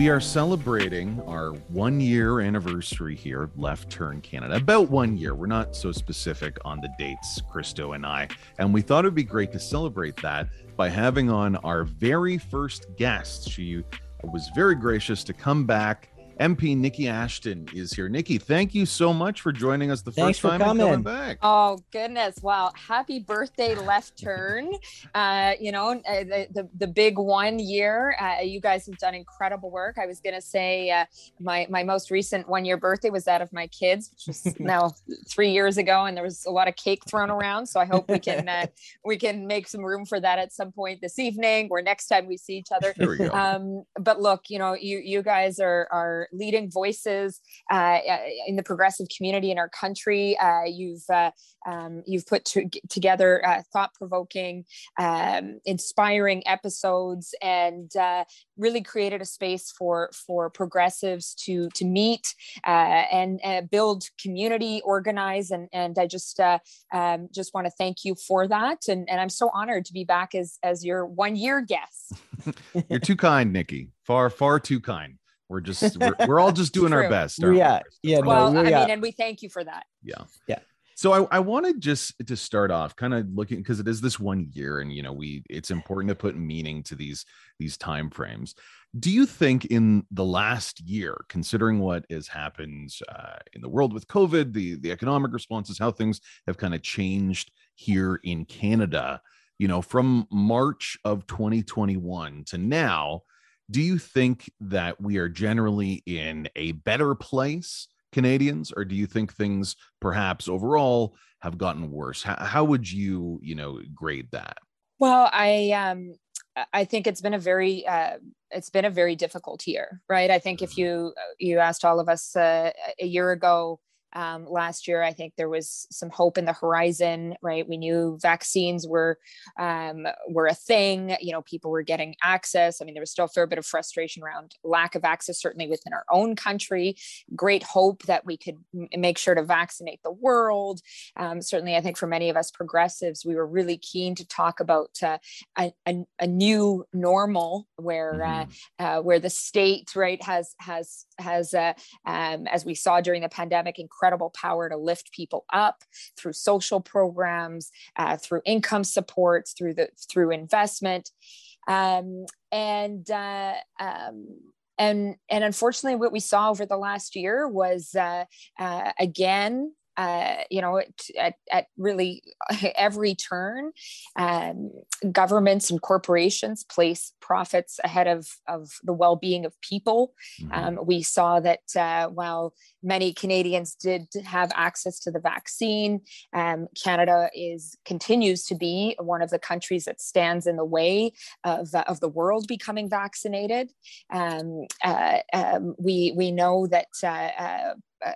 We are celebrating our one year anniversary here, Left Turn Canada. About one year. We're not so specific on the dates, Christo and I. And we thought it would be great to celebrate that by having on our very first guest. She was very gracious to come back MP Niki Ashton is here. Niki, thank you so much for joining us the Thanks first time coming. and coming back. Oh goodness! Wow! Happy birthday, Left Turn. Uh, you know uh, the, the the big one year. Uh, you guys have done incredible work. I was gonna say uh, my my most recent one year birthday was that of my kids, which was now three years ago, and there was a lot of cake thrown around. So I hope we can uh, we can make some room for that at some point this evening or next time we see each other. There we go. Um, but look, you know, you you guys are are leading voices uh, in the progressive community in our country. Uh, you've uh, um, you've put to, together uh, thought provoking, um, inspiring episodes, and uh, really created a space for for progressives to to meet uh, and build community, organize, and and I just um, just want to thank you for that. And, and I'm so honored to be back as as your one year guest. You're too kind, Niki. Far, far too kind. We're just we're, we're all just doing our best. aren't we, Yeah, Christo? yeah, no, Well, I we, uh, mean, and we thank you for that. Yeah. Yeah. So I, I wanted just to start off kind of looking because it is this one year and you know we it's important to put meaning to these these time frames. Do you think in the last year, considering what has happened uh, in the world with COVID, the the economic responses, how things have kind of changed here in Canada, you know, from March of 2021 to now, do you think that we are generally in a better place canadians? Or do you think things perhaps overall have gotten worse? How, how would you you know grade that? Well, I um I think it's been a very uh, it's been a very difficult year, right? I think if you you asked all of us uh, a year ago, um, last year, I think there was some hope in the horizon, right? We knew vaccines were um, were a thing. You know, people were getting access. I mean, there was still a fair bit of frustration around lack of access, certainly within our own country. Great hope that we could m- make sure to vaccinate the world. Um, certainly, I think for many of us progressives, we were really keen to talk about uh, a, a, a new normal where Mhm. uh, uh, where the state right has has has uh, um, as we saw during the pandemic incredible power to lift people up through social programs uh, through income supports through the through investment. Um, and uh, um, and and unfortunately what we saw over the last year was uh, uh, again uh, you know, at, at, at really every turn, um, governments and corporations place profits ahead of, of the well-being of people. Mhm. Um, we saw that uh, while many Canadians did have access to the vaccine, um, Canada is continues to be one of the countries that stands in the way of, uh, of the world becoming vaccinated. Um, uh, um, we we know that. Uh, uh, uh,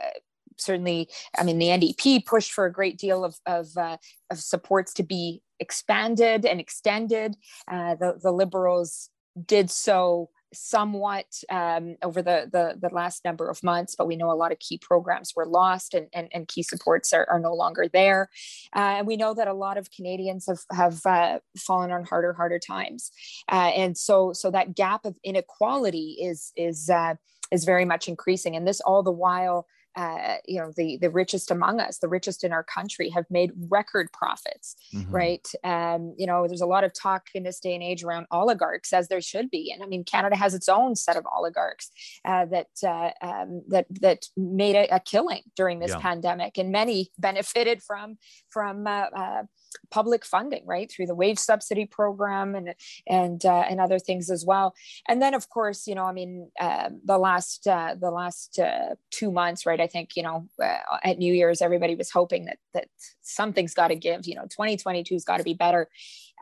certainly, I mean, the NDP pushed for a great deal of of, uh, of supports to be expanded and extended. Uh, the the Liberals did so somewhat um, over the, the the last number of months, but we know a lot of key programs were lost and and, and key supports are, are no longer there. Uh, and we know that a lot of Canadians have have uh, fallen on harder harder times, uh, and so so that gap of inequality is is uh, is very much increasing, and this all the while uh, you know the the richest among us the richest in our country have made record profits Mhm. right um, you know there's a lot of talk in this day and age around oligarchs as there should be and i mean canada has its own set of oligarchs uh, that uh, um, that that made a, a killing during this Yeah. pandemic and many benefited from from uh, uh, public funding right through the wage subsidy program and and uh, and other things as well. And then of course you know i mean uh, the last uh, the last uh, two months right i think you know uh, at new year's everybody was hoping that that something's got to give you know 2022's got to be better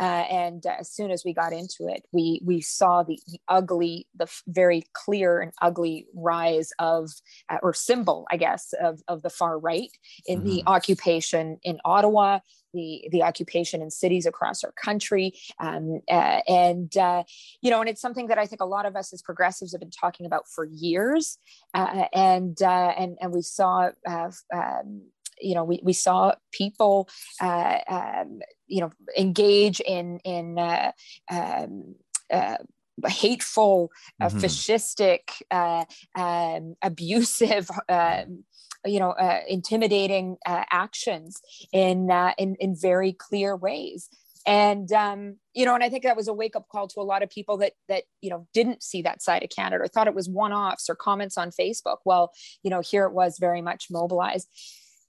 uh, and uh, as soon as we got into it we we saw the, the ugly the f- very clear and ugly rise of uh, or symbol i guess of of the far right in the occupation in ottawa the the occupation in cities across our country. Um, uh, and uh, you know and it's something that i think a lot of us as progressives have been talking about for years. Uh, and uh, and and we saw uh, um, you know we, we saw people uh, um, you know engage in in uh, um, uh, hateful, uh, mm-hmm. fascistic, uh, um, abusive, uh, you know, uh, intimidating uh, actions in, uh, in in very clear ways. And um, you know, and I think that was a wake up call to a lot of people that that you know didn't see that side of Canada or thought it was one offs or comments on Facebook. Well, you know, here it was very much mobilized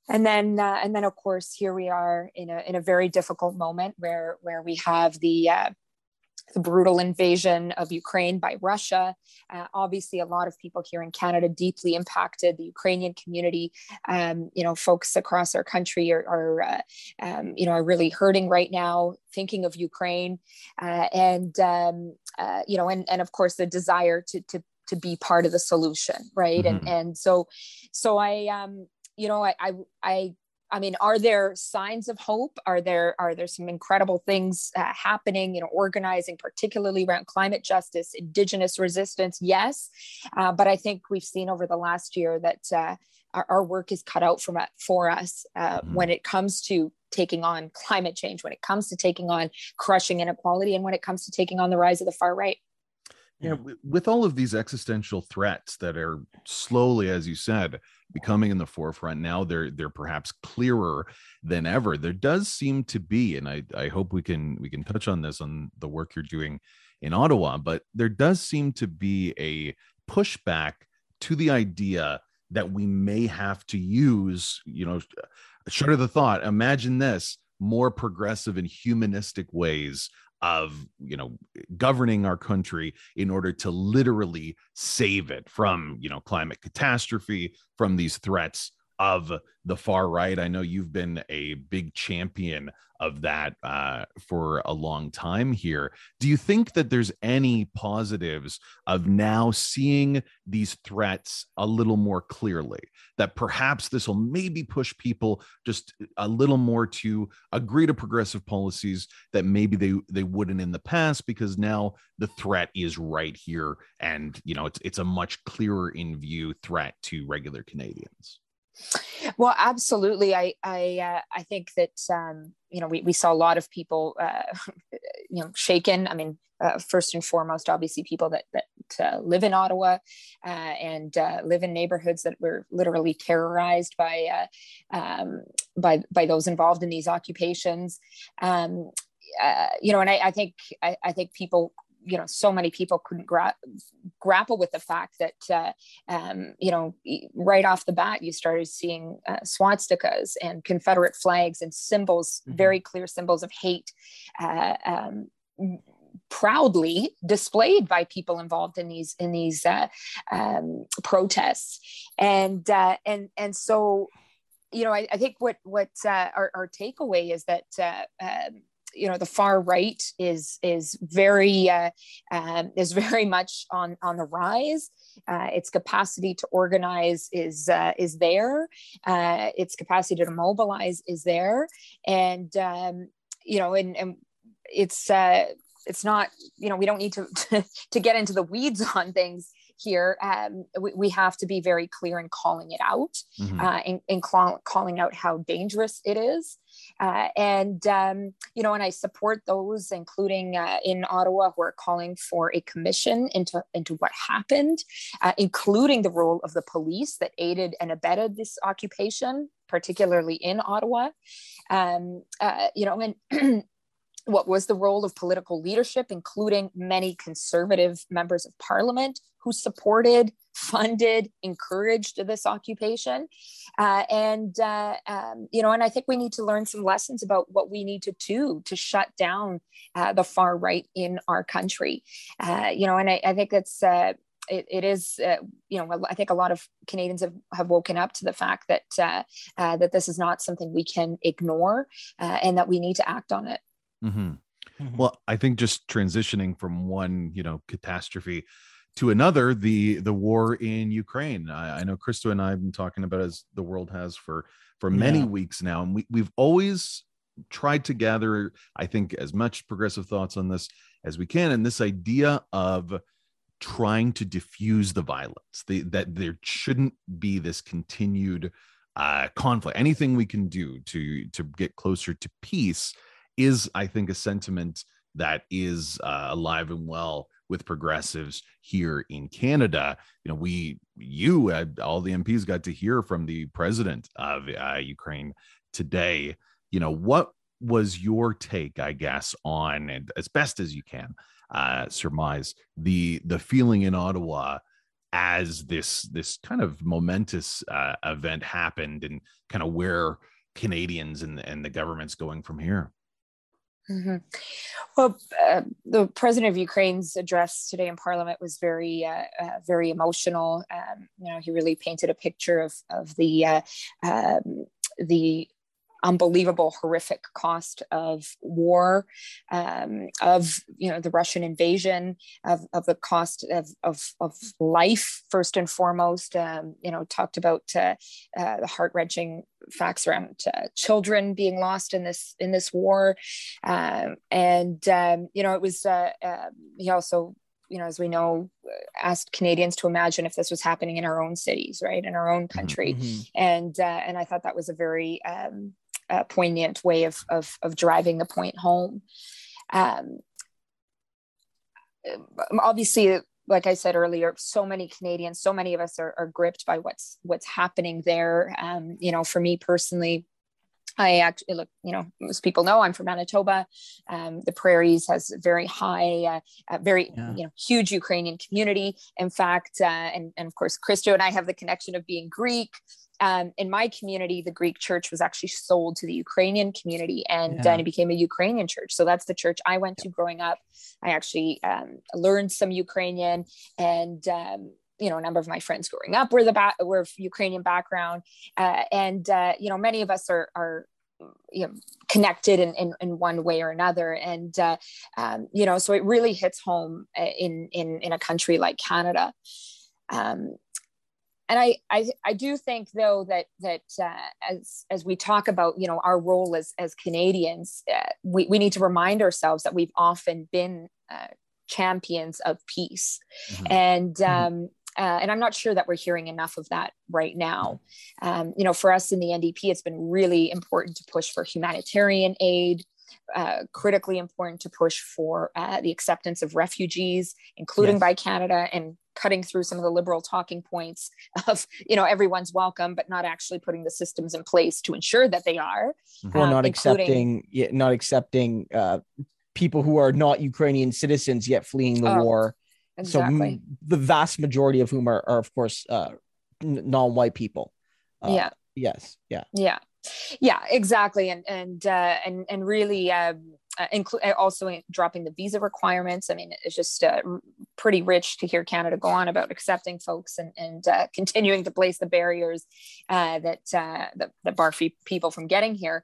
and then uh, and then of course here we are in a in a very difficult moment where where we have the uh, the brutal invasion of Ukraine by Russia. Uh, obviously, a lot of people here in Canada deeply impacted. The Ukrainian community, um, you know, folks across our country are, are uh, um, you know, are really hurting right now, thinking of Ukraine, uh, and um, uh, you know, and and of course the desire to to to be part of the solution, right? Mm-hmm. And and so, so I um, you know, I, I, I, I mean, are there signs of hope? Are there are there some incredible things uh, happening? You know, organizing, particularly around climate justice, Indigenous resistance. Yes, uh, but I think we've seen over the last year that uh, our, our, work is cut out from for us uh, mm-hmm. when it comes to taking on climate change, when it comes to taking on crushing inequality, and when it comes to taking on the rise of the far right. Yeah, with all of these existential threats that are slowly, as you said, becoming in the forefront now, they're they're perhaps clearer than ever. There does seem to be, and I I hope we can we can touch on this on the work you're doing in Ottawa, but there does seem to be a pushback to the idea that we may have to use, you know, shudder the thought. Imagine this more progressive and humanistic ways of you know governing our country in order to literally save it from you know climate catastrophe from these threats of the far right. I know you've been a big champion of that uh, for a long time here. Do you think that there's any positives of now seeing these threats a little more clearly? That perhaps this will maybe push people just a little more to agree to progressive policies that maybe they they wouldn't in the past because now the threat is right here, and you know it's it's a much clearer in view threat to regular Canadians. Well, absolutely. I I uh, I think that um, you know we, we saw a lot of people uh, you know shaken. I mean, uh, first and foremost, obviously people that that uh, live in Ottawa uh, and uh, live in neighborhoods that were literally terrorized by um, by by those involved in these occupations. Um, you know, and I, I think I, I think people you know so many people couldn't gra- grapple with the fact that uh, um, you know right off the bat you started seeing uh, swastikas and confederate flags and symbols mm-hmm. very clear symbols of hate uh, um, proudly displayed by people involved in these in these uh, um, protests and uh, and and so you know I, I think what what uh, our, our takeaway is that um, you know the far right is is very uh, um, is very much on on the rise. Uh, its capacity to organize is uh, is there. Uh, its capacity to mobilize is there, and um, you know, and, and it's uh, it's not you know we don't need to, to to get into the weeds on things here, um, we, we, have to be very clear in calling it out mm-hmm. uh, and, and call, calling out how dangerous it is. Uh, and, um, you know, and I support those, including uh, in Ottawa, who are calling for a commission into, into what happened, uh, including the role of the police that aided and abetted this occupation, particularly in Ottawa. Um, uh, you know, and what was the role of political leadership, including many conservative members of parliament who supported, funded, encouraged this occupation. Uh, and, uh, um, you know, and I think we need to learn some lessons about what we need to do to shut down uh, the far right in our country. Uh, you know, and I, I think that's, uh, it, it is, uh, you know, I think a lot of Canadians have, have woken up to the fact that that this is not something we can ignore, and that we need to act on it. Mm-hmm. Mm-hmm. Well, I think just transitioning from one, you know, catastrophe to another, the the war in Ukraine. I, I know Christo and I have been talking about as the world has for for many yeah. weeks now, and we we've always tried to gather, I think, as much progressive thoughts on this as we can, and this idea of trying to diffuse the violence, the, that there shouldn't be this continued uh, conflict. Anything we can do to to get closer to peace is, I think, a sentiment that is uh, alive and well with progressives here in Canada. You know, we, you, uh, all the MPs got to hear from the president of uh, Ukraine today. You know, what was your take, I guess, on and as best as you can uh, surmise the the feeling in Ottawa as this this kind of momentous uh, event happened and kind of where Canadians and and the government's going from here. Mm-hmm. Well, uh, the president of Ukraine's address today in Parliament was very, uh, uh, very emotional. Um, you know, he really painted a picture of of the uh, um, the unbelievable horrific cost of war um, of you know the russian invasion of, of the cost of, of, of life first and foremost um, you know talked about uh, uh, the heart-wrenching facts around uh, children being lost in this in this war um, and um, you know it was uh, uh, he also you know, as we know, asked Canadians to imagine if this was happening in our own cities, right, in our own mm-hmm. country, mm-hmm. and uh, and I thought that was a very um, uh, poignant way of, of, of driving the point home. Um, obviously, like I said earlier, so many Canadians, so many of us are, are gripped by what's what's happening there. Um, you know, for me personally, I actually look, you know, most people know I'm from Manitoba. Um, the Prairies has a very high, uh, very, yeah. you know, huge Ukrainian community. In fact, uh, and, and of course, Christo and I have the connection of being Greek um, in my community, the Greek church was actually sold to the Ukrainian community and yeah. it became a Ukrainian church. So that's the church I went to growing up. I actually um, learned some Ukrainian and, um, you know, a number of my friends growing up were the ba- were of Ukrainian background. Uh, and, uh, you know, many of us are, are you know, connected in, in, in, one way or another. And, uh, um, you know, so it really hits home uh, in, in, in a country like Canada. Um, and I, I, I do think though that that uh, as as we talk about you know our role as as Canadians, uh, we we need to remind ourselves that we've often been uh, champions of peace, mm-hmm. and mm-hmm. Uh, and I'm not sure that we're hearing enough of that right now. Um, you know, for us in the NDP, it's been really important to push for humanitarian aid. Uh, critically important to push for uh, the acceptance of refugees, including yes. by Canada, and cutting through some of the liberal talking points of you know everyone's welcome but not actually putting the systems in place to ensure that they are or um, not accepting not accepting uh, people who are not ukrainian citizens yet fleeing the oh, war exactly. so the vast majority of whom are, are of course uh, non-white people uh, yeah yes yeah yeah yeah exactly and and uh, and and really um, uh, include uh, also dropping the visa requirements. I mean, it's just uh, pretty rich to hear Canada go on about accepting folks and, and uh, continuing to place the barriers uh, that, uh, that, that bar people from getting here.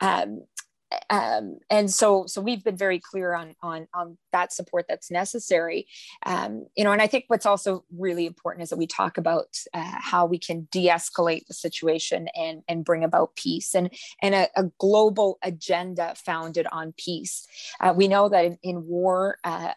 Um, um, and so so we've been very clear on on on that support that's necessary. Um, you know and i think what's also really important is that we talk about uh, how we can de-escalate the situation and and bring about peace and and a, a global agenda founded on peace. Uh, we know that in, in war uh,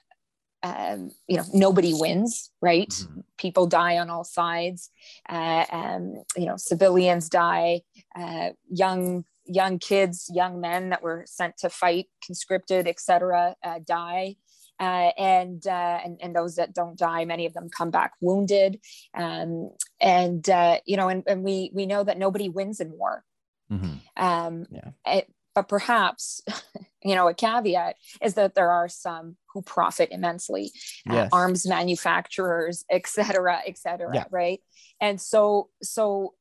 um, you know nobody wins right? Mm-hmm. people die on all sides. Uh, um, you know civilians die uh, young young kids, young men that were sent to fight, conscripted, etc., uh, die. Uh, and, uh, and and those that don't die, many of them come back wounded, um, and uh, you know, and, and we we know that nobody wins in war. Mm-hmm. Um, yeah. It, but perhaps, you know, a caveat is that there are some who profit immensely, uh, yes. arms manufacturers, et cetera, et cetera, yeah. right? And so so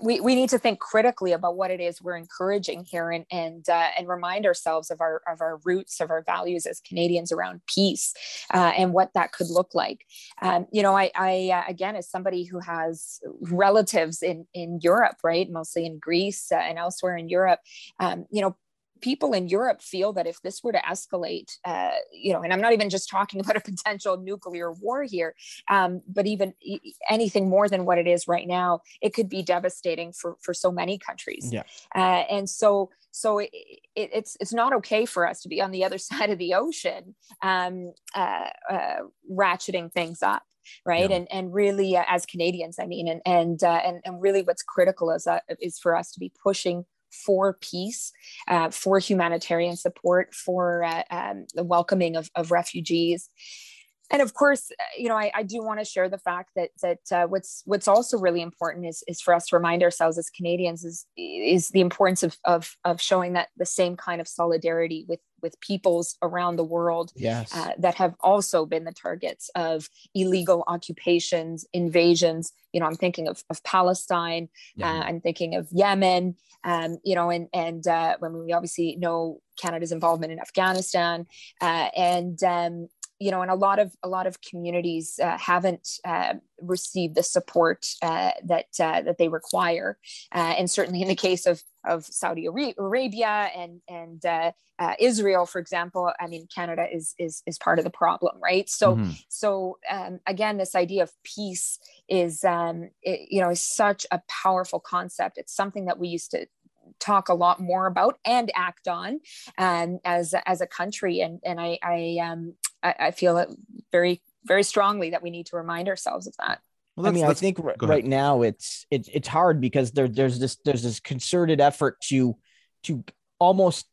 we, we need to think critically about what it is we're encouraging here and and uh, and remind ourselves of our of our roots of our values as Canadians around peace uh, and what that could look like. Um, you know, I, I uh, again as somebody who has relatives in in Europe, right, mostly in Greece uh, and elsewhere in Europe, um, you know, people in Europe feel that if this were to escalate, uh, you know, and I'm not even just talking about a potential nuclear war here, um, but even e- anything more than what it is right now, it could be devastating for for so many countries. Yeah. Uh, and so so it, it, it's it's not okay for us to be on the other side of the ocean, um, uh, uh ratcheting things up right yeah. and and really uh, as canadians i mean and and uh, and, and really what's critical is uh, is for us to be pushing for peace, uh, for humanitarian support, for uh, um, the welcoming of, of refugees. And of course, uh, you know, I, I do want to share the fact that that uh, what's what's also really important is is for us to remind ourselves as Canadians is is the importance of of of showing that the same kind of solidarity with with peoples around the world yes. uh, that have also been the targets of illegal occupations, invasions. You know, I'm thinking of, of Palestine. Yeah. Uh, I'm thinking of Yemen. Um, you know, and and uh, when we obviously know Canada's involvement in Afghanistan, uh, and um, you know, and a lot of a lot of communities uh, haven't uh, received the support uh, that uh, that they require, uh, and certainly in the case of of Saudi Arabia and and uh, Israel, for example, I mean, Canada is is is part of the problem, right? So mm-hmm. so um, again, this idea of peace is um, it, you know is such a powerful concept. It's something that we used to talk a lot more about and act on um, as as a country and and I I um I, I feel it very very strongly that we need to remind ourselves of that. Well, I mean, I think right now it's it's it's hard because there there's this there's this concerted effort to to almost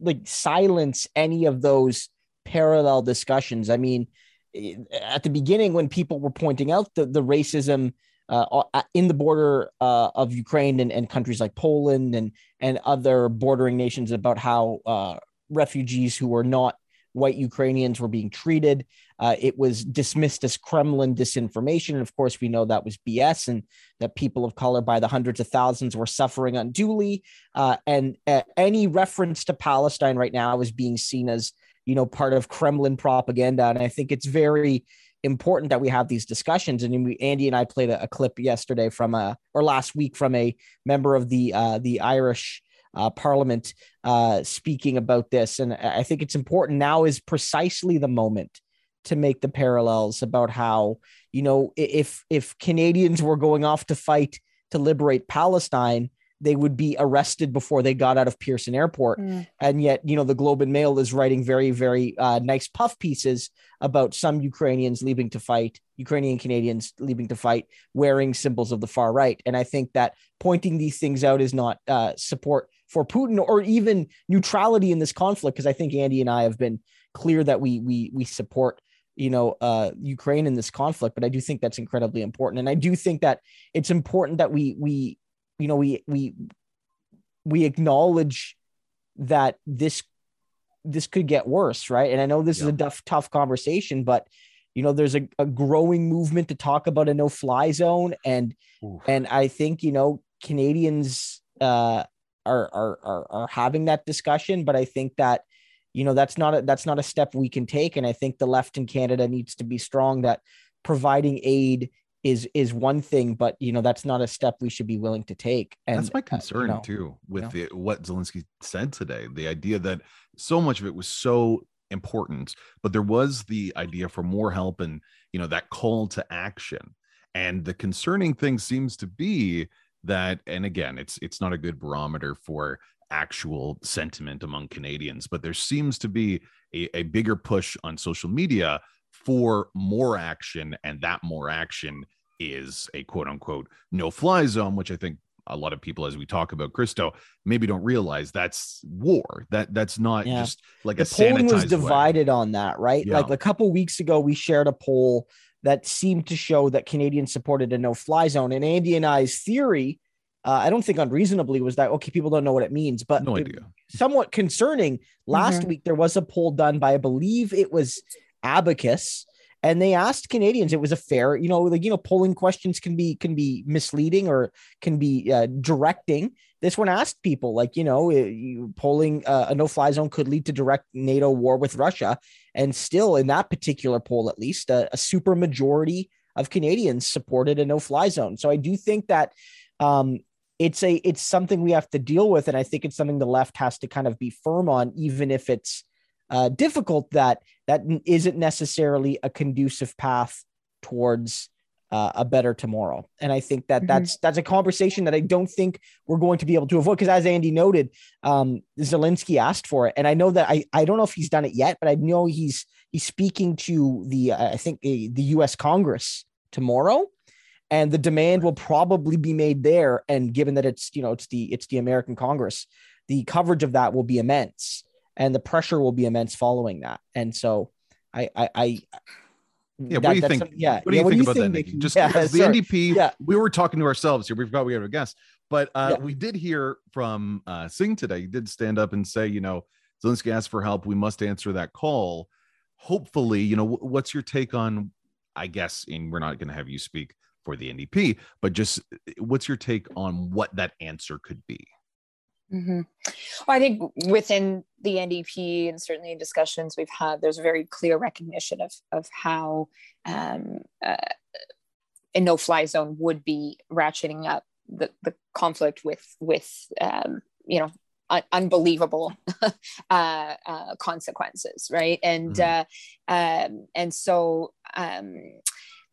like silence any of those parallel discussions. I mean, eh, at the beginning when people were pointing out the the racism uh, in the border uh, of Ukraine and, and countries like Poland and and other bordering nations about how uh, refugees who were not white Ukrainians were being treated. Uh, it was dismissed as Kremlin disinformation. And of course, we know that was BS and that people of color by the hundreds of thousands were suffering unduly. Uh, and uh, any reference to Palestine right now is being seen as, you know, part of Kremlin propaganda. And I think it's very important that we have these discussions. And we, Andy and I played a, a, clip yesterday from a, or last week from a member of the, uh, the Irish uh, Parliament uh, speaking about this. And I think it's important now is precisely the moment to make the parallels about how, you know, if if Canadians were going off to fight to liberate Palestine, they would be arrested before they got out of Pearson Airport. Mm. And yet, you know, the Globe and Mail is writing very, very uh, nice puff pieces about some Ukrainians leaving to fight, Ukrainian Canadians leaving to fight, wearing symbols of the far right. And I think that pointing these things out is not uh, support for Putin or even neutrality in this conflict. Because I think Andy and I have been clear that we we we support you know uh, Ukraine in this conflict, but I do think that's incredibly important, and I do think that it's important that we we you know we we we acknowledge that this this could get worse, right? And I know this yeah. is a tough tough conversation, but you know there's a, a growing movement to talk about a no fly zone and and i think you know canadians uh are, are are are having that discussion but i think that you know that's not a that's not a step we can take. And i think the left in canada needs to be strong that providing aid is is one thing but you know that's not a step we should be willing to take. And that's my concern uh, you know, too with you know? the, what zelensky said today the idea that so much of it was so important but there was the idea for more help and you know that call to action. And the concerning thing seems to be that and again it's it's not a good barometer for actual sentiment among Canadians, but there seems to be a, a, bigger push on social media for more action, and that more action is a quote unquote no fly zone, which I think a lot of people as we talk about Christo maybe don't realize that's war that that's not yeah. just like the a polling was divided way. on that right yeah. like a couple weeks ago we shared a poll that seemed to show that Canadians supported a no fly zone. And Andy and I's theory, uh, I don't think unreasonably, was that okay, people don't know what it means, but no idea. somewhat concerning. Last mm-hmm. week, there was a poll done by, I believe it was Abacus. And they asked Canadians, it was a fair, you know, like, you know, polling questions can be, can be misleading or can be uh, directing this one asked people like you know you, polling uh, a no-fly zone could lead to direct nato war with russia. And still in that particular poll at least a, a super majority of canadians supported a no-fly zone. So i do think that um, it's a it's something we have to deal with. And i think it's something the left has to kind of be firm on even if it's uh, difficult that that isn't necessarily a conducive path towards uh, a better tomorrow. And I think that mm-hmm. that's that's a conversation that I don't think we're going to be able to avoid because as Andy noted, um, Zelensky asked for it, and I know that I I don't know if he's done it yet, but I know he's he's speaking to the uh, I think the, the U.S. Congress tomorrow. And the demand will probably be made there. And given that it's, you know, it's the it's the American Congress, the coverage of that will be immense and the pressure will be immense following that. And so I I, I Yeah, that, what do you think? Yeah, what do you yeah, think do you about think, that, Niki? Just yeah, the NDP, yeah. we were talking to ourselves here. We forgot we had a guest, but uh, yeah. we did hear from uh, Singh today. He did stand up and say, you know, Zelensky asked for help. We must answer that call. Hopefully, you know, what's your take on? I guess, and we're not going to have you speak for the NDP, but just what's your take on what that answer could be? Mm-hmm. Well, I think within the NDP and certainly in discussions we've had, there's a very clear recognition of of how um, uh, a no-fly zone would be ratcheting up the, the conflict with with um, you know un- unbelievable uh, uh, consequences, right? And mm-hmm. uh, um, and so. Um,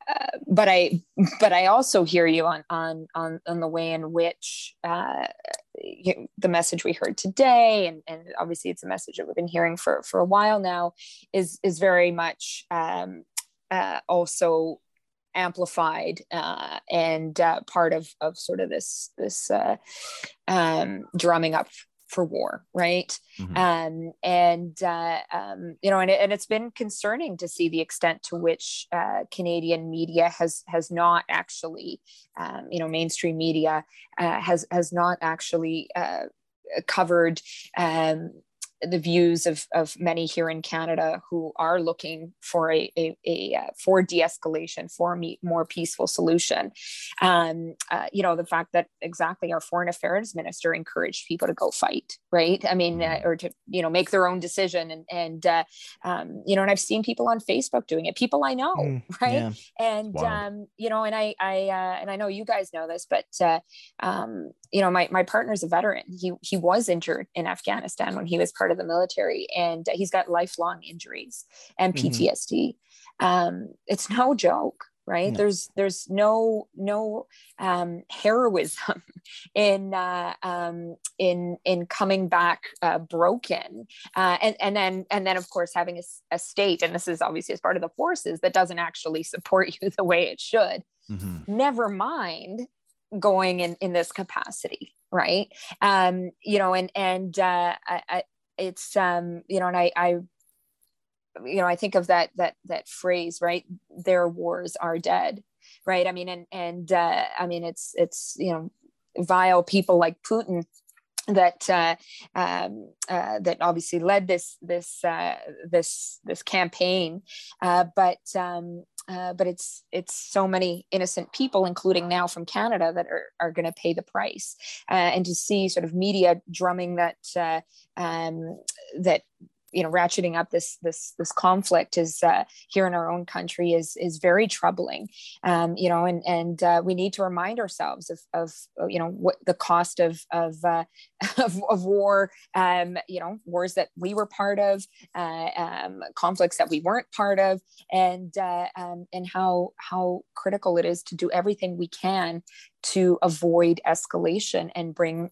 uh, but I, but I also hear you on on on, on the way in which uh, you, the message we heard today, and, and obviously it's a message that we've been hearing for for a while now, is is very much um, uh, also amplified uh, and uh, part of of sort of this this uh, um, drumming up for war, right? Mm-hmm. Um, and uh, um, you know, and, it, and it's been concerning to see the extent to which uh, Canadian media has has not actually, um, you know, mainstream media uh, has has not actually uh, covered um, the views of, of many here in Canada who are looking for a, a, a uh, for de-escalation, for a more peaceful solution. Um, uh, you know, the fact that exactly our foreign affairs minister encouraged people to go fight, right? I mean, uh, mm-hmm. or to, you know, make their own decision. And, and uh, um, you know, and I've seen people on Facebook doing it, people I know, mm, right? Yeah. And, um, you know, and I, I, uh, and I know you guys know this, but, uh, um, you know, my, my partner's a veteran. He, he was injured in Afghanistan when he was part part of the military and he's got lifelong injuries and PTSD. Mm-hmm. Um, it's no joke right no. there's there's no no um, heroism in uh, um, in in coming back uh, broken uh, and and then and then of course having a, a, state and this is obviously as part of the forces that doesn't actually support you the way it should mm-hmm. never mind going in in this capacity right um you know and and uh I, it's um you know and i i you know i think of that that that phrase right? Their wars are dead right? I mean and and uh, i mean it's it's you know vile people like putin that uh, um, uh, that obviously led this this uh, this this campaign, uh, but um, uh, but it's it's so many innocent people, including now from Canada, that are, are going to pay the price. Uh, and to see sort of media drumming that uh, um, that you know ratcheting up this this this conflict is uh, here in our own country is is very troubling. Um, you know and and uh, we need to remind ourselves of of you know what the cost of of uh, of, of, war um, you know wars that we were part of uh, um, conflicts that we weren't part of and uh, um, and how how critical it is to do everything we can to avoid escalation and bring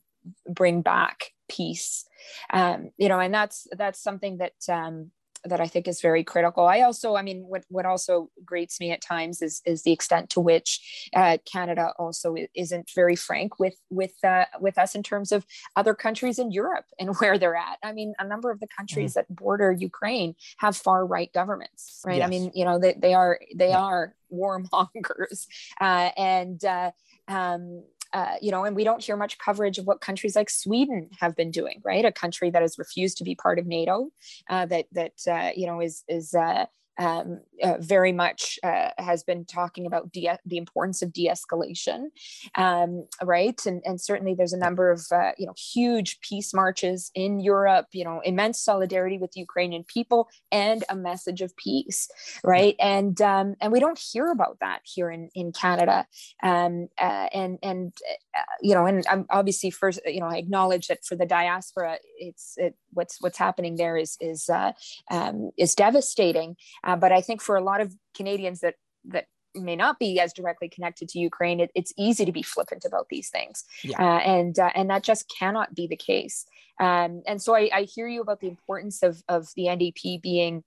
bring back peace um, you know and that's that's something that um, that I think is very critical. I also, I mean, what what also grates me at times is is the extent to which uh, Canada also isn't very frank with with uh, with us in terms of other countries in Europe and where they're at. I mean, a number of the countries mm. that border Ukraine have far right governments, right? Yes. I mean, you know, they, they are they yeah. are warmongers, uh, and uh, um, uh, you know, and we don't hear much coverage of what countries like Sweden have been doing, right? A country that has refused to be part of NATO, uh, that that uh, you know is is uh, um, uh, very much uh, has been talking about de- the importance of de-escalation, um, right? And, and certainly there's a number of uh, you know huge peace marches in Europe. You know, immense solidarity with the Ukrainian people and a message of peace, right? And um, and we don't hear about that here in in Canada. Um, uh, and and uh, you know, and I'm obviously first, you know, I acknowledge that for the diaspora, it's it, what's what's happening there is is uh, um, is devastating. Uh, but I think for a lot of Canadians that that may not be as directly connected to Ukraine, it, it's easy to be flippant about these things, yeah. uh, and uh, and that just cannot be the case. Um, and so I, I, hear you about the importance of of the NDP being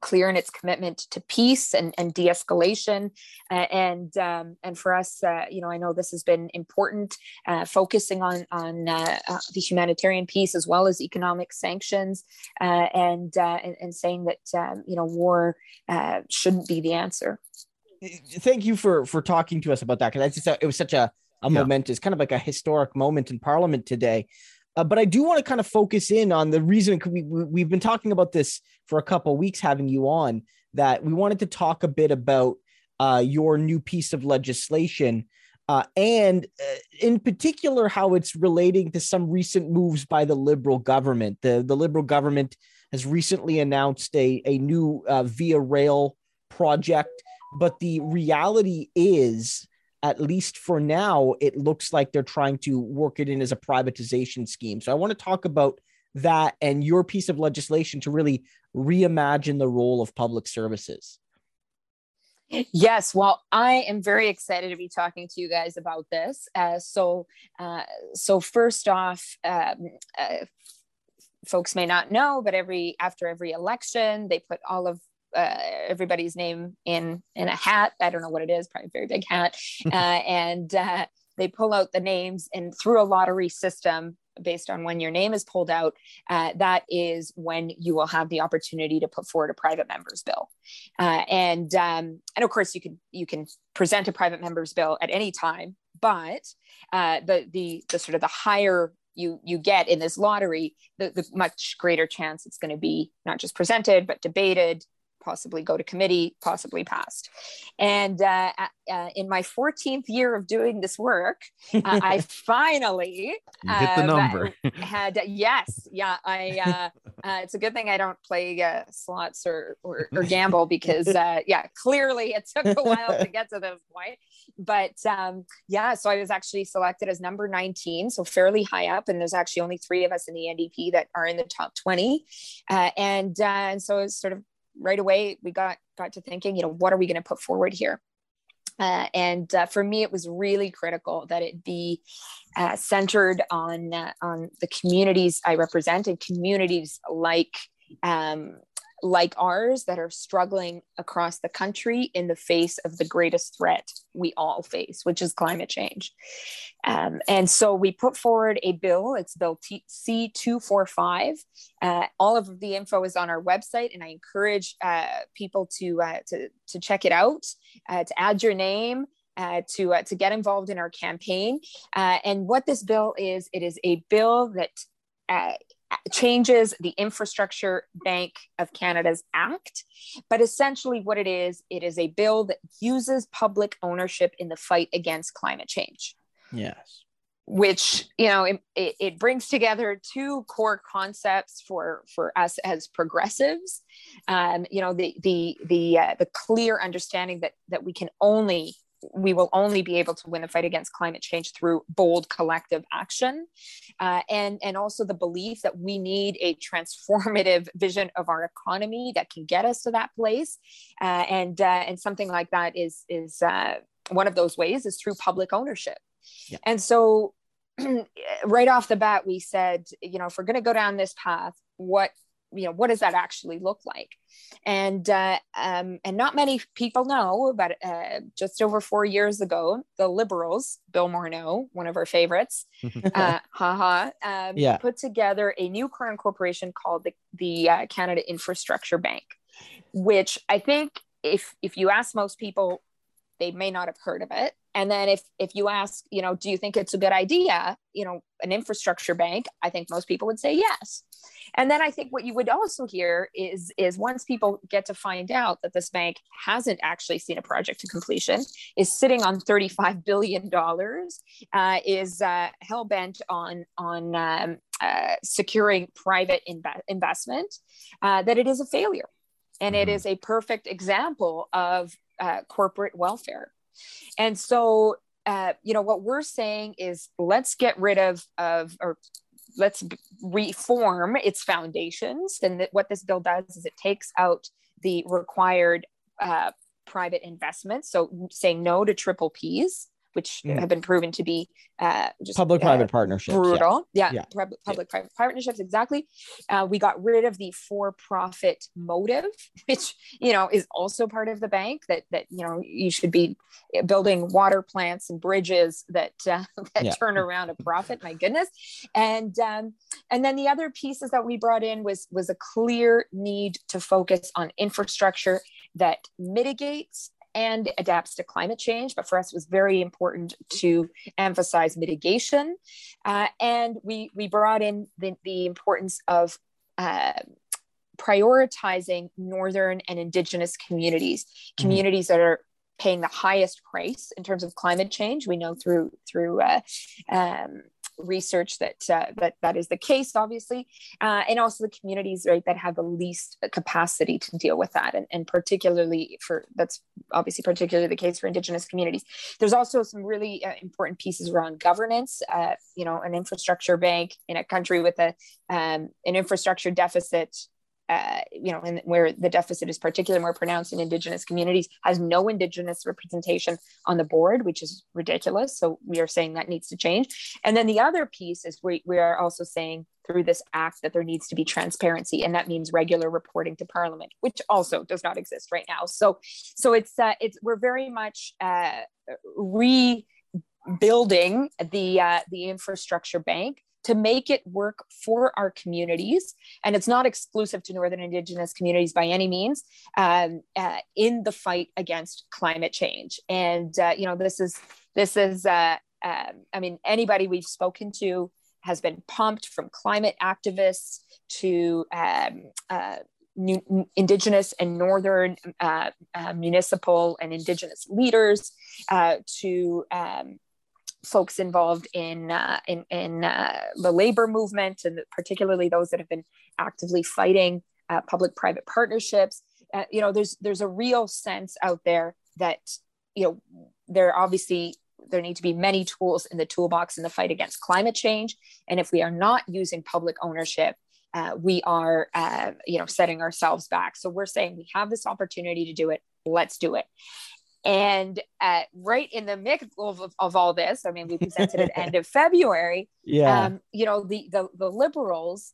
clear in its commitment to peace and, and de-escalation. Uh, and um, and for us uh, you know i know this has been important uh, focusing on on uh, uh, the humanitarian piece as well as economic sanctions uh, and, and, and saying that um, you know war shouldn't be the answer. Thank you for for talking to us about that because it was such a, a yeah. momentous kind of like a historic moment in parliament today uh, but I do want to kind of focus in on the reason we, we, have been talking about this for a couple weeks, having you on, that we wanted to talk a bit about uh, your new piece of legislation. Uh, and uh, in particular, how it's relating to some recent moves by the Liberal government. The, the Liberal government has recently announced a, a new uh, Via Rail project, but the reality is at least for now, it looks like they're trying to work it in as a privatization scheme. So I want to talk about that and your piece of legislation to really reimagine the role of public services. Yes, well, I am very excited to be talking to you guys about this. Uh, so, uh, so first off, um, uh, folks may not know, but every after every election, they put all of uh, everybody's name in in a hat. I don't know what it is, probably a very big hat, uh, and uh, they pull out the names and through a lottery system based on when your name is pulled out, uh, that is when you will have the opportunity to put forward a private member's bill. Uh, and um, and of course, you can you can present a private member's bill at any time, but uh, the the the sort of the higher you you get in this lottery, the, the much greater chance it's going to be not just presented but debated, possibly go to committee, possibly passed. And uh, uh, in my 14th year of doing this work, uh, I finally hit the uh, number. had yes, yeah. I uh, uh, it's a good thing I don't play slots or, or, or gamble because yeah, clearly it took a while to get to this point. But um, yeah, so I was actually selected as number 19, so fairly high up, and there's actually only three of us in the NDP that are in the top 20, and and so it's sort of right away we got got to thinking you know what are we going to put forward here? Uh, and uh, for me it was really critical that it be uh, centered on uh, on the communities i represent and communities like um, like ours that are struggling across the country in the face of the greatest threat we all face, which is climate change. Um, and so we put forward a bill, it's Bill C245. Uh, all of the info is on our website, and I encourage uh, people to, uh, to, to check it out, uh, to add your name. Uh, to uh, to get involved in our campaign, and what this bill is, it is a bill that changes the Infrastructure Bank of Canada's Act. But essentially, what it is, it is a bill that uses public ownership in the fight against climate change. Yes. Which you know it, it brings together two core concepts for for us as progressives, um, you know the the the uh, the clear understanding that that we can only we will only be able to win the fight against climate change through bold collective action. Uh, and and also the belief that we need a transformative vision of our economy that can get us to that place. Uh, and uh, and something like that is is uh, one of those ways is through public ownership. Yeah. and so right off the bat we said you know if we're going to go down this path what you know what does that actually look like and uh, um, and not many people know but uh, just over four years ago the liberals bill morneau one of our favorites uh, haha um, yeah. put together a new current corporation called the, the uh, canada infrastructure bank which i think if if you ask most people they may not have heard of it. And then if if you ask you know do you think it's a good idea you know an infrastructure bank? I think most people would say yes. And then i think what you would also hear is is once people get to find out that this bank hasn't actually seen a project to completion is sitting on 35 billion dollars uh, is uh, hell-bent on on um, uh, securing private inv- investment uh, that it is a failure. And it mm-hmm. a perfect example of uh, corporate welfare. And so, uh, you know, what we're saying is let's get rid of, of or let's reform its foundations. And what this bill does is it takes out the required uh, private investment. So saying no to triple Ps which mm. have been proven to be uh, just public-private uh, partnerships. Brutal, yeah, yeah. yeah. public-private partnerships. Exactly. Uh, we got rid of the for-profit motive, which you know is also part of the bank. That that you know you should be building water plants and bridges that uh, that yeah. turn around a profit. My goodness, and um, and then the other pieces that we brought in was was a clear need to focus on infrastructure that mitigates and adapts to climate change. But for us, it was very important to emphasize mitigation. Uh, and we, we brought in the, the importance of uh, prioritizing Northern and Indigenous communities, mm-hmm. communities that are paying the highest price in terms of climate change. We know through through uh, um, research that uh, that that is the case, obviously, uh, and also the communities right that have the least capacity to deal with that, and, and particularly for that's obviously particularly the case for Indigenous communities. There's also some really uh, important pieces around governance. Uh, you know, an infrastructure bank in a country with a um, an infrastructure deficit uh, you know, and where the deficit is particularly more pronounced in Indigenous communities, has no Indigenous representation on the board, which is ridiculous. So we are saying that needs to change. And then the other piece is we, we are also saying through this act that there needs to be transparency, and that means regular reporting to Parliament, which also does not exist right now. So, so it's uh, it's we're very much uh, rebuilding the uh, the infrastructure bank to make it work for our communities. And it's not exclusive to Northern Indigenous communities by any means um, uh, in the fight against climate change. And, uh, you know, this is, this is, uh, um, I mean, anybody we've spoken to has been pumped from climate activists to um, uh, New, indigenous and northern uh, uh, municipal and indigenous leaders uh, to um, folks involved in uh, in, in uh, the labor movement, and particularly those that have been actively fighting uh, public-private partnerships. Uh, you know, there's there's a real sense out there that you know there obviously there need to be many tools in the toolbox in the fight against climate change, and if we are not using public ownership. Uh, we are, uh, you know, setting ourselves back. So we're saying we have this opportunity to do it. Let's do it. And uh, right in the mix of, of, all this, I mean, we presented at end of February. Yeah. Um, you know, the, the the liberals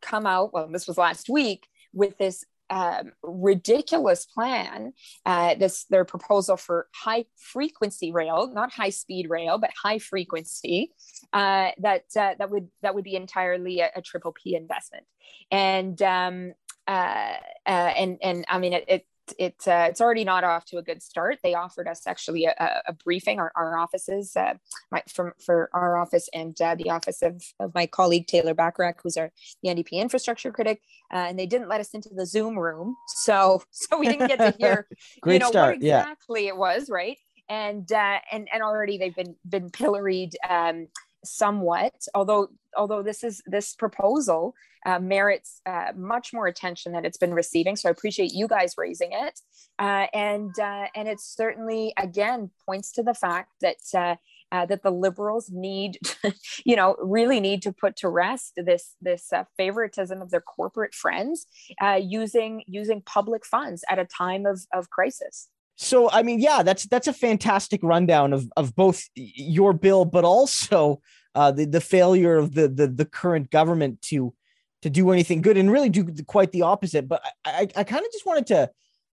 come out. Well, this was last week with this um, ridiculous plan. Uh, this their proposal for high frequency rail, not high speed rail, but high frequency. Uh, that uh, that would that would be entirely a, a triple P investment, and um, uh, uh, and and I mean it, it it's uh, it's already not off to a good start. They offered us actually a, a briefing, our, our offices, uh, my, from for our office and uh, the office of, of my colleague Taylor Bachrach, who's our the NDP infrastructure critic, uh, and they didn't let us into the Zoom room, so so we didn't get to hear Great you know start. what exactly yeah. it was, right? And uh, and and already they've been been pilloried um, somewhat, although although this is this proposal uh, merits uh, much more attention than it's been receiving. So I appreciate you guys raising it, uh, and uh, and it certainly again points to the fact that. Uh, uh, that the liberals need, you know, really need to put to rest this this favoritism of their corporate friends using using public funds at a time of of crisis. So I mean, yeah, that's that's a fantastic rundown of of both your bill, but also uh, the the failure of the the the current government to to do anything good and really do quite the opposite. But I, I, I kind of just wanted to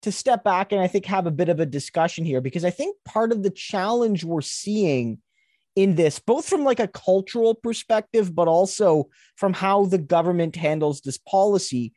to step back and I think have a bit of a discussion here because I think part of the challenge we're seeing in this, both from like a cultural perspective, but also from how the government handles this policy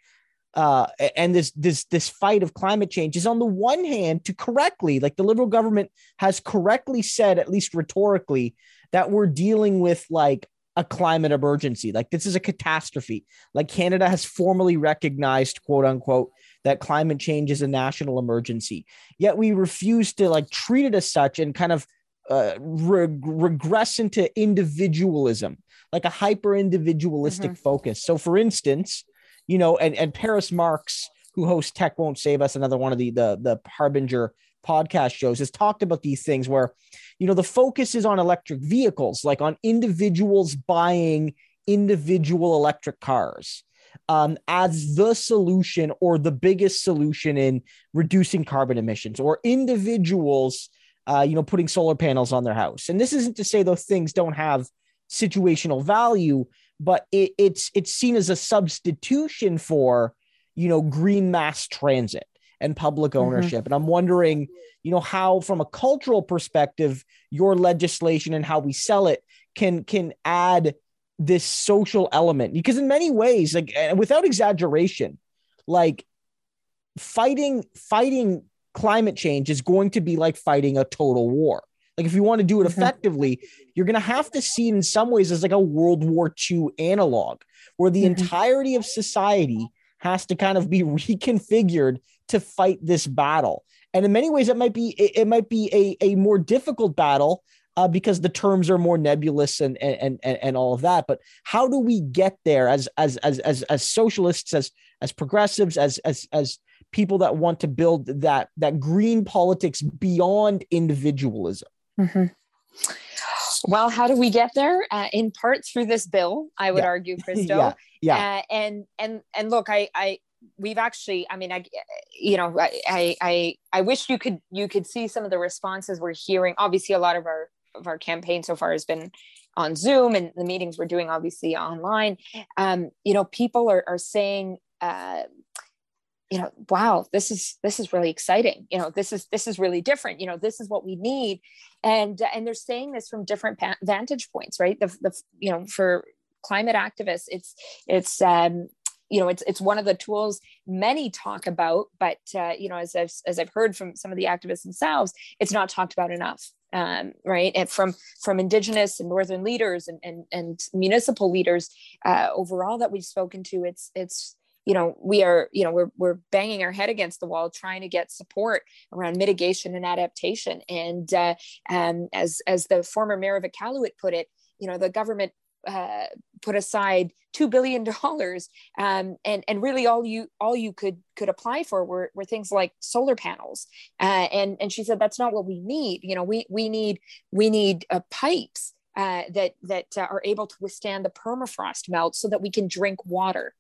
uh, and this this this fight of climate change is on the one hand to correctly, like the liberal government has correctly said, at least rhetorically, that we're dealing with like a climate emergency. Like this is a catastrophe. Like Canada has formally recognized, quote unquote, that climate change is a national emergency. Yet we refuse to like treat it as such and kind of uh, re- regress into individualism, like a hyper individualistic mm-hmm. focus. So, for instance, you know, and, and Paris Marx, who hosts Tech Won't Save Us, another one of the the the Harbinger podcast shows, has talked about these things where, you know, the focus is on electric vehicles, like on individuals buying individual electric cars um, as the solution or the biggest solution in reducing carbon emissions, or individuals uh, you know, putting solar panels on their house. And this isn't to say those things don't have situational value, but it, it's it's seen as a substitution for, you know, green mass transit and public mm-hmm. ownership. Mm-hmm. And I'm wondering, you know, how from a cultural perspective, your legislation and how we sell it can can add this social element because in many ways like without exaggeration like fighting fighting climate change is going to be like fighting a total war like if you want to do it mm-hmm. effectively you're going to have to see it in some ways as like a world war ii analog where the mm-hmm. entirety of society has to kind of be reconfigured to fight this battle and in many ways it might be it, it might be a, a more difficult battle uh, because the terms are more nebulous and, and and and all of that. But how do we get there as as as as as socialists, as as progressives, as as as people that want to build that that green politics beyond individualism? Mm-hmm. Well, how do we get there? Uh, in part through this bill, I would yeah. argue, Christo. yeah. yeah. Uh, and and and look, I I we've actually i mean i you know I, I i wish you could you could see some of the responses we're hearing obviously a lot of our of our campaign so far has been on Zoom and the meetings we're doing obviously online. Um, you know, people are, are saying, uh, you know, wow, this is this is really exciting. You know, this is this is really different. You know, this is what we need, and and they're saying this from different vantage points, right? The the you know for climate activists, it's it's um, you know it's it's one of the tools many talk about but uh, you know as I've, as I've heard from some of the activists themselves it's not talked about enough um, right and from from indigenous and northern leaders and and, and municipal leaders uh, overall that we've spoken to it's it's you know we are you know we're, we're banging our head against the wall trying to get support around mitigation and adaptation and uh, um, as as the former mayor of iqaluit put it you know the government uh, put aside two billion dollars, um, and and really all you all you could could apply for were, were things like solar panels. Uh, and and she said that's not what we need. You know, we we need we need uh, pipes uh, that that uh, are able to withstand the permafrost melt, so that we can drink water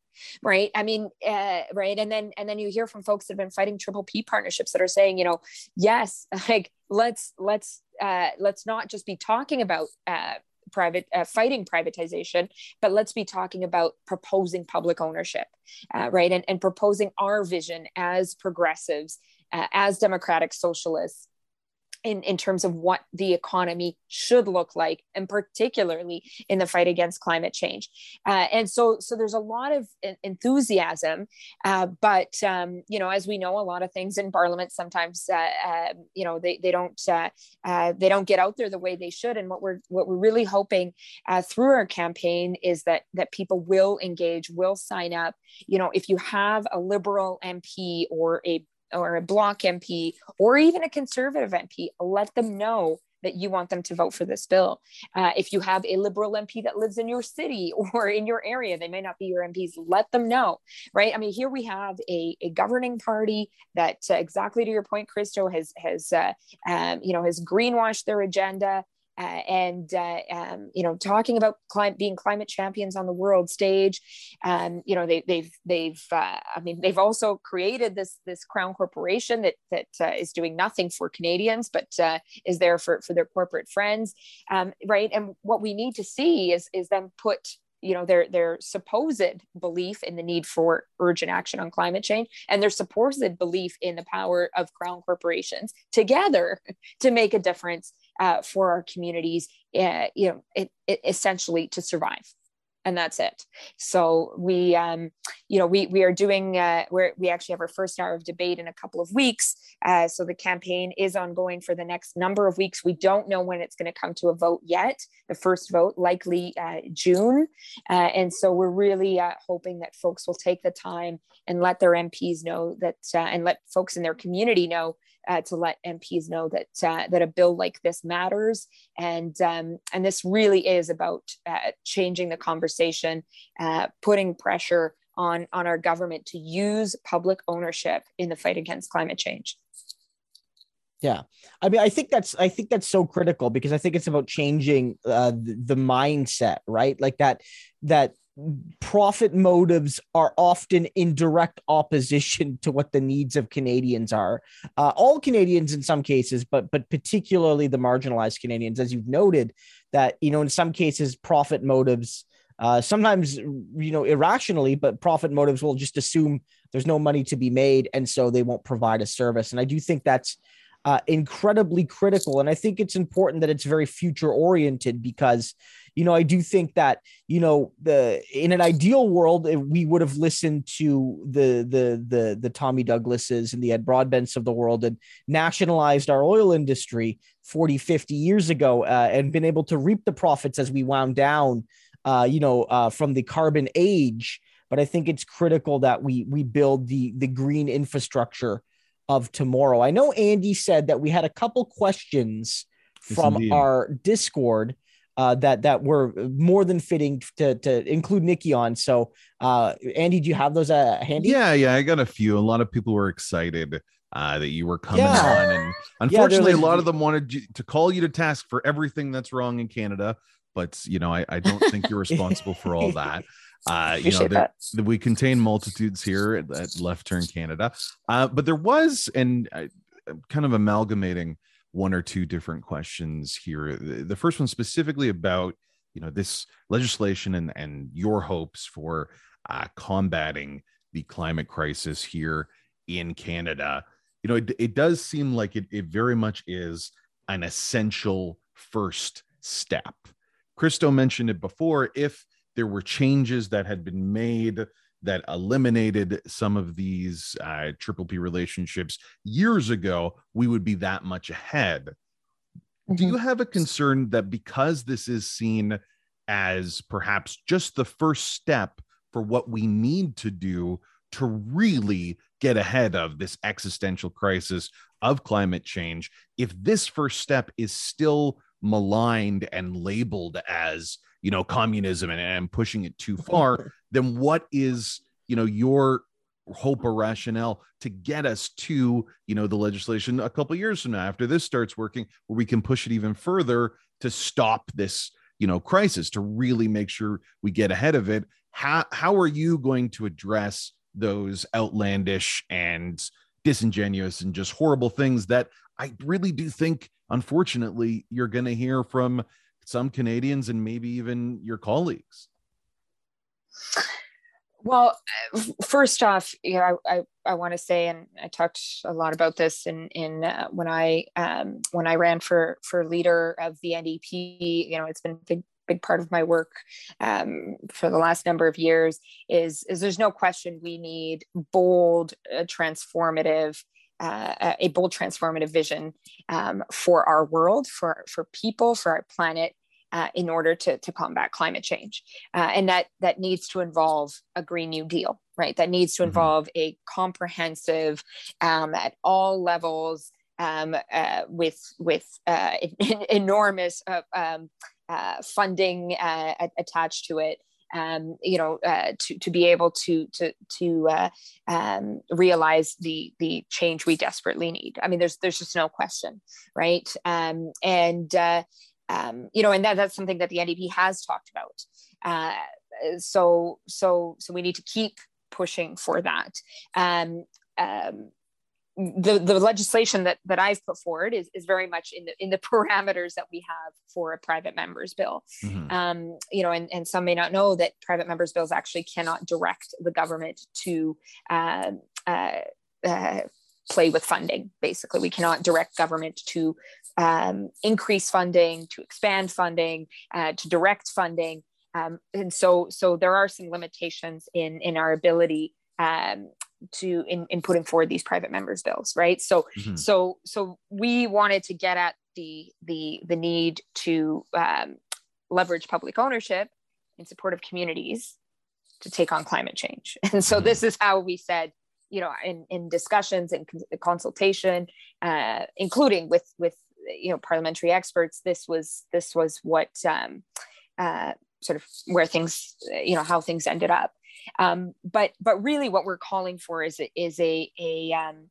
right? I mean uh, right? And then and then you hear from folks that have been fighting triple p partnerships that are saying you know yes like let's let's uh, let's not just be talking about uh, private uh, fighting privatization but let's be talking about proposing public ownership uh, right? And, and proposing our vision as progressives uh, as democratic socialists in, in terms of what the economy should look like, and particularly in the fight against climate change. Uh, and so, so there's a lot of enthusiasm, uh, but um, you know, as we know, a lot of things in Parliament sometimes, uh, um, you know, they they don't uh, uh, they don't get out there the way they should. And what we're what we're really hoping uh, through our campaign is that that people will engage, will sign up. You know, if you have a Liberal MP or a or a bloc MP or even a conservative MP, let them know that you want them to vote for this bill. Uh, if you have a liberal MP that lives in your city or in your area, they may not be your MPs, let them know, right? I mean, here we have a, a governing party that, uh, exactly to your point, Christo, has, has uh, um, you know, has greenwashed their agenda uh, and uh, um, you know talking about climate being climate champions on the world stage. Um, you know they, they've they've uh, i mean they've also created this this crown corporation that that uh, is doing nothing for canadians but uh, is there for for their corporate friends. Um, right and what we need to see is is them put you know their their supposed belief in the need for urgent action on climate change and their supposed belief in the power of crown corporations together to make a difference uh, for our communities, uh, you know, it, it essentially to survive and that's it. So we, um, you know, we we are doing. Uh, we we actually have our first hour of debate in a couple of weeks. Uh, so the campaign is ongoing for the next number of weeks. We don't know when it's going to come to a vote yet. The first vote likely uh, June, uh, and so we're really uh, hoping that folks will take the time and let their MPs know that, uh, and let folks in their community know to let MPs know that that a bill like this matters, and um, and this really is about changing the conversation, uh, putting pressure on on our government to use public ownership in the fight against climate change. Yeah, I mean, I think that's I think that's so critical because I think it's about changing uh, the, the mindset, right? Like that that profit motives are often in direct opposition to what the needs of Canadians are. Uh, all Canadians in some cases, but but particularly the marginalized Canadians, as you've noted, that you know in some cases profit motives. Uh, sometimes you know irrationally but profit motives will just assume there's no money to be made and so they won't provide a service. And i do think that's uh, incredibly critical. And i think it's important that it's very future oriented because you know, I do think that, you know, the in an ideal world, we would have listened to the the the the Tommy Douglases and the Ed Broadbents of the world and nationalized our oil industry 40, 50 years ago uh, and been able to reap the profits as we wound down, uh, you know, uh, from the carbon age. But I think it's critical that we we build the the green infrastructure of tomorrow. I know Andy said that we had a couple questions from our Discord uh, that that were more than fitting to to include Niki on. So, uh, Andy, do you have those uh, handy? Yeah, yeah, I got a few. A lot of people were excited uh, that you were coming yeah. on, and unfortunately, yeah, like, a lot of them wanted you, to call you to task for everything that's wrong in Canada. But you know, I, I don't think you're responsible for all that. Uh, you know, there, we contain multitudes here at, at Left Turn Canada, uh, but there was, and I, kind of amalgamating one or two different questions here. The first one specifically about you know this legislation and and your hopes for uh, combating the climate crisis here in Canada. You know, it, it does seem like it, it very much is an essential first step. Christo mentioned it before. If there were changes that had been made that eliminated some of these uh, triple P relationships years ago, we would be that much ahead. Mm-hmm. Do you have a concern that because this is seen as perhaps just the first step for what we need to do to really get ahead of this existential crisis of climate change, if this first step is still maligned and labeled as you know communism and, and pushing it too far then what is you know your hope or rationale to get us to you know the legislation a couple years from now after this starts working where we can push it even further to stop this you know crisis to really make sure we get ahead of it? How how are you going to address those outlandish and disingenuous and just horrible things that i really do think unfortunately you're going to hear from some Canadians and maybe even your colleagues? Well, first off, you know, I, I, I want to say, and I talked a lot about this in in uh, when I um, when I ran for for leader of the NDP. You know, it's been a big big part of my work um, for the last number of years. Is is there's no question we need bold, uh, transformative uh, a bold transformative vision um, for our world, for, for people, for our planet, uh, in order to, to combat climate change. Uh, and that, that needs to involve a Green New Deal, right? That needs to mm-hmm. involve mm-hmm. a comprehensive, um, at all levels, um, uh, with, with uh, enormous uh, um, funding attached to it um, you know, uh, to, to be able to to to uh, um, realize the the change we desperately need. I mean, there's there's just no question, right? Um, and uh, um, you know, and that, that's something that the NDP has talked about. Uh, so so so we need to keep pushing for that. Um, um, the, the legislation that, that I've put forward is, is very much in the in the parameters that we have for a private members bill. Mm-hmm. Um, you know, and, and some may not know that private members bills actually cannot direct the government to uh, uh, uh, play with funding. Basically, we cannot direct government to um, increase funding, to expand funding, uh, to direct funding. Um, and so, so there are some limitations in in our ability um, to in, in putting forward these private members bills right so mm-hmm. so so we wanted to get at the the the need to um, leverage public ownership in support of communities to take on climate change and so mm-hmm. this is how we said you know in, in discussions and consultation uh, including with with you know parliamentary experts this was this was what um, uh, sort of where things you know how things ended up um, but but really, what we're calling for is is a a um,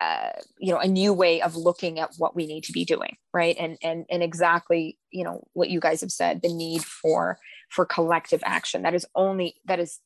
uh, you know a new way of looking at what we need to be doing right and and and exactly you know what you guys have said the need for for collective action. That is only that is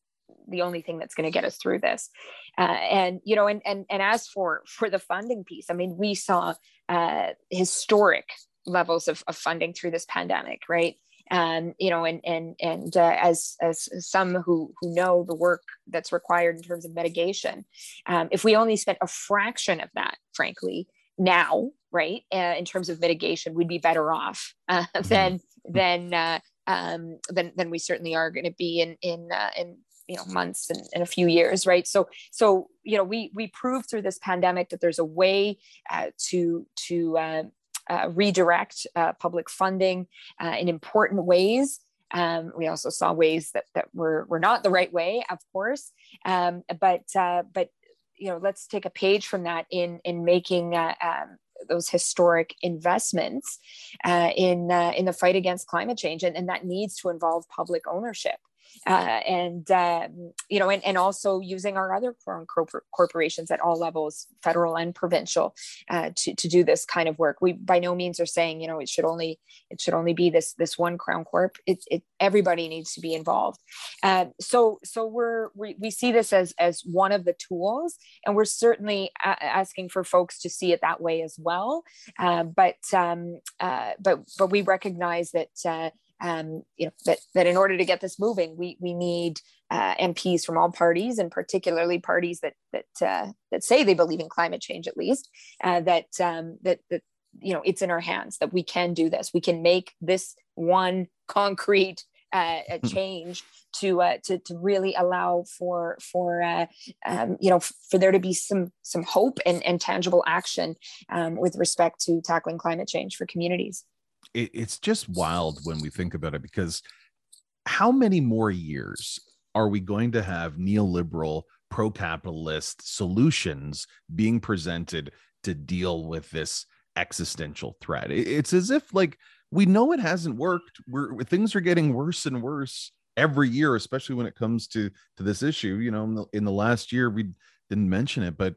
the only thing that's going to get us through this. Uh, and you know, and and and as for for the funding piece, I mean, we saw uh, historic levels of, of funding through this pandemic, right? Um, you know, and and and uh, as as some who who know the work that's required in terms of mitigation, um, if we only spent a fraction of that, frankly, now, right, uh, in terms of mitigation, we'd be better off uh, mm-hmm. than than uh, um, than than we certainly are going to be in in uh, in you know months and, and, a few years right so so you know we we proved through this pandemic that there's a way uh, to to uh, uh, redirect uh, public funding uh, in important ways. Um, we also saw ways that, that were, were not the right way of course. Um, but uh, but you know let's take a page from that in in making um, those historic investments uh, in uh, in the fight against climate change, and, and that needs to involve public ownership uh, and um, you know, and, and also using our other foreign corporations at all levels, federal and provincial, uh, to, to do this kind of work. We by no means are saying you know it should only it should only be this this one crown corp. It, it everybody needs to be involved. Uh, so so we're we, we see this as as one of the tools, and we're certainly a- asking for folks to see it that way as well. Uh, but um, uh, but but we recognize that uh, um, you know that that in order to get this moving, we we need uh, MPs from all parties, and particularly parties that that uh, that say they believe in climate change, at least uh, that um, that that you know it's in our hands that we can do this. We can make this one concrete uh, a hmm. change to uh, to to really allow for for uh, um, you know for there to be some some hope and, and tangible action um, with respect to tackling climate change for communities it, it's just wild when we think about it because how many more years are we going to have neoliberal pro-capitalist solutions being presented to deal with this existential threat? It's as if like we know it hasn't worked. We're things are getting worse and worse every year especially when it comes to to this issue. You know in the, in the last year we didn't mention it but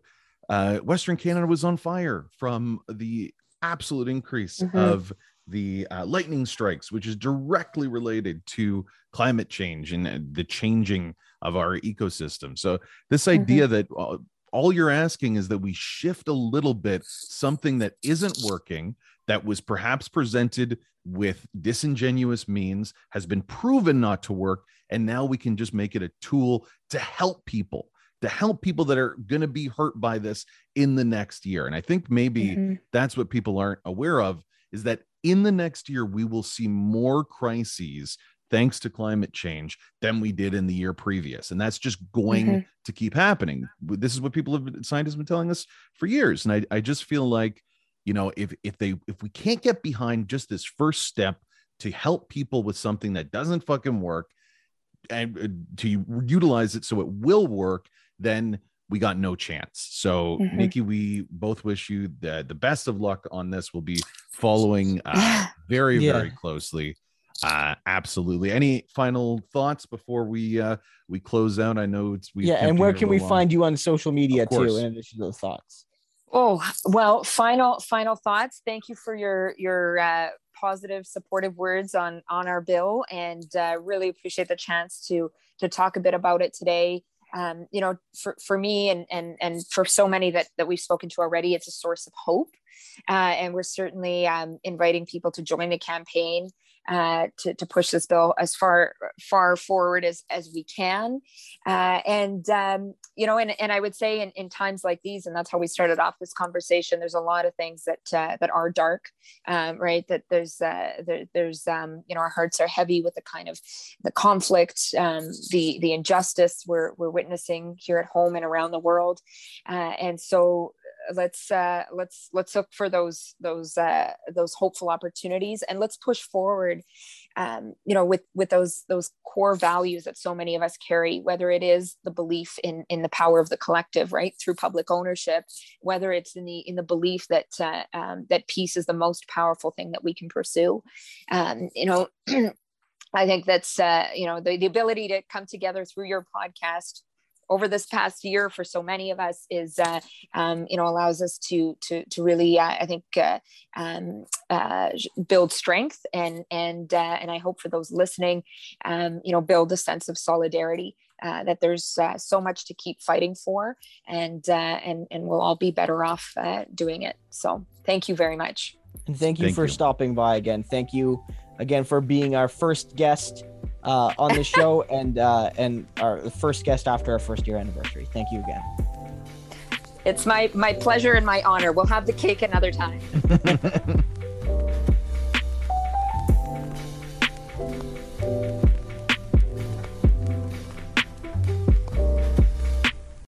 uh, western canada was on fire from the absolute increase mm-hmm. of the uh, lightning strikes, which is directly related to climate change and uh, the changing of our ecosystem. So, this mm-hmm. idea that uh, all you're asking is that we shift a little bit something that isn't working, that was perhaps presented with disingenuous means, has been proven not to work, and now we can just make it a tool to help people to help people that are going to be hurt by this in the next year. And I think maybe mm-hmm. that's what people aren't aware of is that in the next year, we will see more crises thanks to climate change than we did in the year previous. And that's just going mm-hmm. to keep happening. This is what people have scientists have been telling us for years. And I, I just feel like, you know, if if they if we can't get behind just this first step to help people with something that doesn't fucking work and uh, to utilize it so it will work, then we got no chance. So, mm-hmm. Niki, we both wish you the, the best of luck on this. We'll be following uh, very, yeah. very closely. Uh, absolutely. Any final thoughts before we uh, we close out? I know it's we. Yeah, and where can we long. find you on social media too? In addition to those thoughts. Oh well, final final thoughts. Thank you for your your uh, positive, supportive words on on our bill, and uh, really appreciate the chance to to talk a bit about it today um, you know, for, for me and, and, and for so many that, that we've spoken to already, it's a source of hope. Uh, and we're certainly um, inviting people to join the campaign uh, to, to push this bill as far far forward as, as we can. Uh, and, um, you know, and, and I would say in, in times like these, and that's how we started off this conversation, there's a lot of things that uh, that are dark, um, right? That there's, uh, there, there's um, you know, our hearts are heavy with the kind of the conflict, um, the, the injustice we're, we're witnessing here at home and around the world. Uh, and so let's uh, let's let's look for those those uh, those hopeful opportunities and let's push forward um, you know with with those those core values that so many of us carry whether it is the belief in in the power of the collective right through public ownership whether it's in the in the belief that uh, um, that peace is the most powerful thing that we can pursue. Um, you know I think that's uh, you know the, the ability to come together through your podcast over this past year for so many of us is uh, um, you know allows us to to to really uh, I think uh, um, uh, build strength and and uh, and I hope for those listening um, you know build a sense of solidarity uh, that there's uh, so much to keep fighting for, and uh, and and we'll all be better off uh, doing it. So thank you very much. And thank you thank for you. stopping by again. Thank you again for being our first guest uh, on the show and uh, and our first guest after our first year anniversary. Thank you again. It's my my pleasure and my honor. We'll have the cake another time.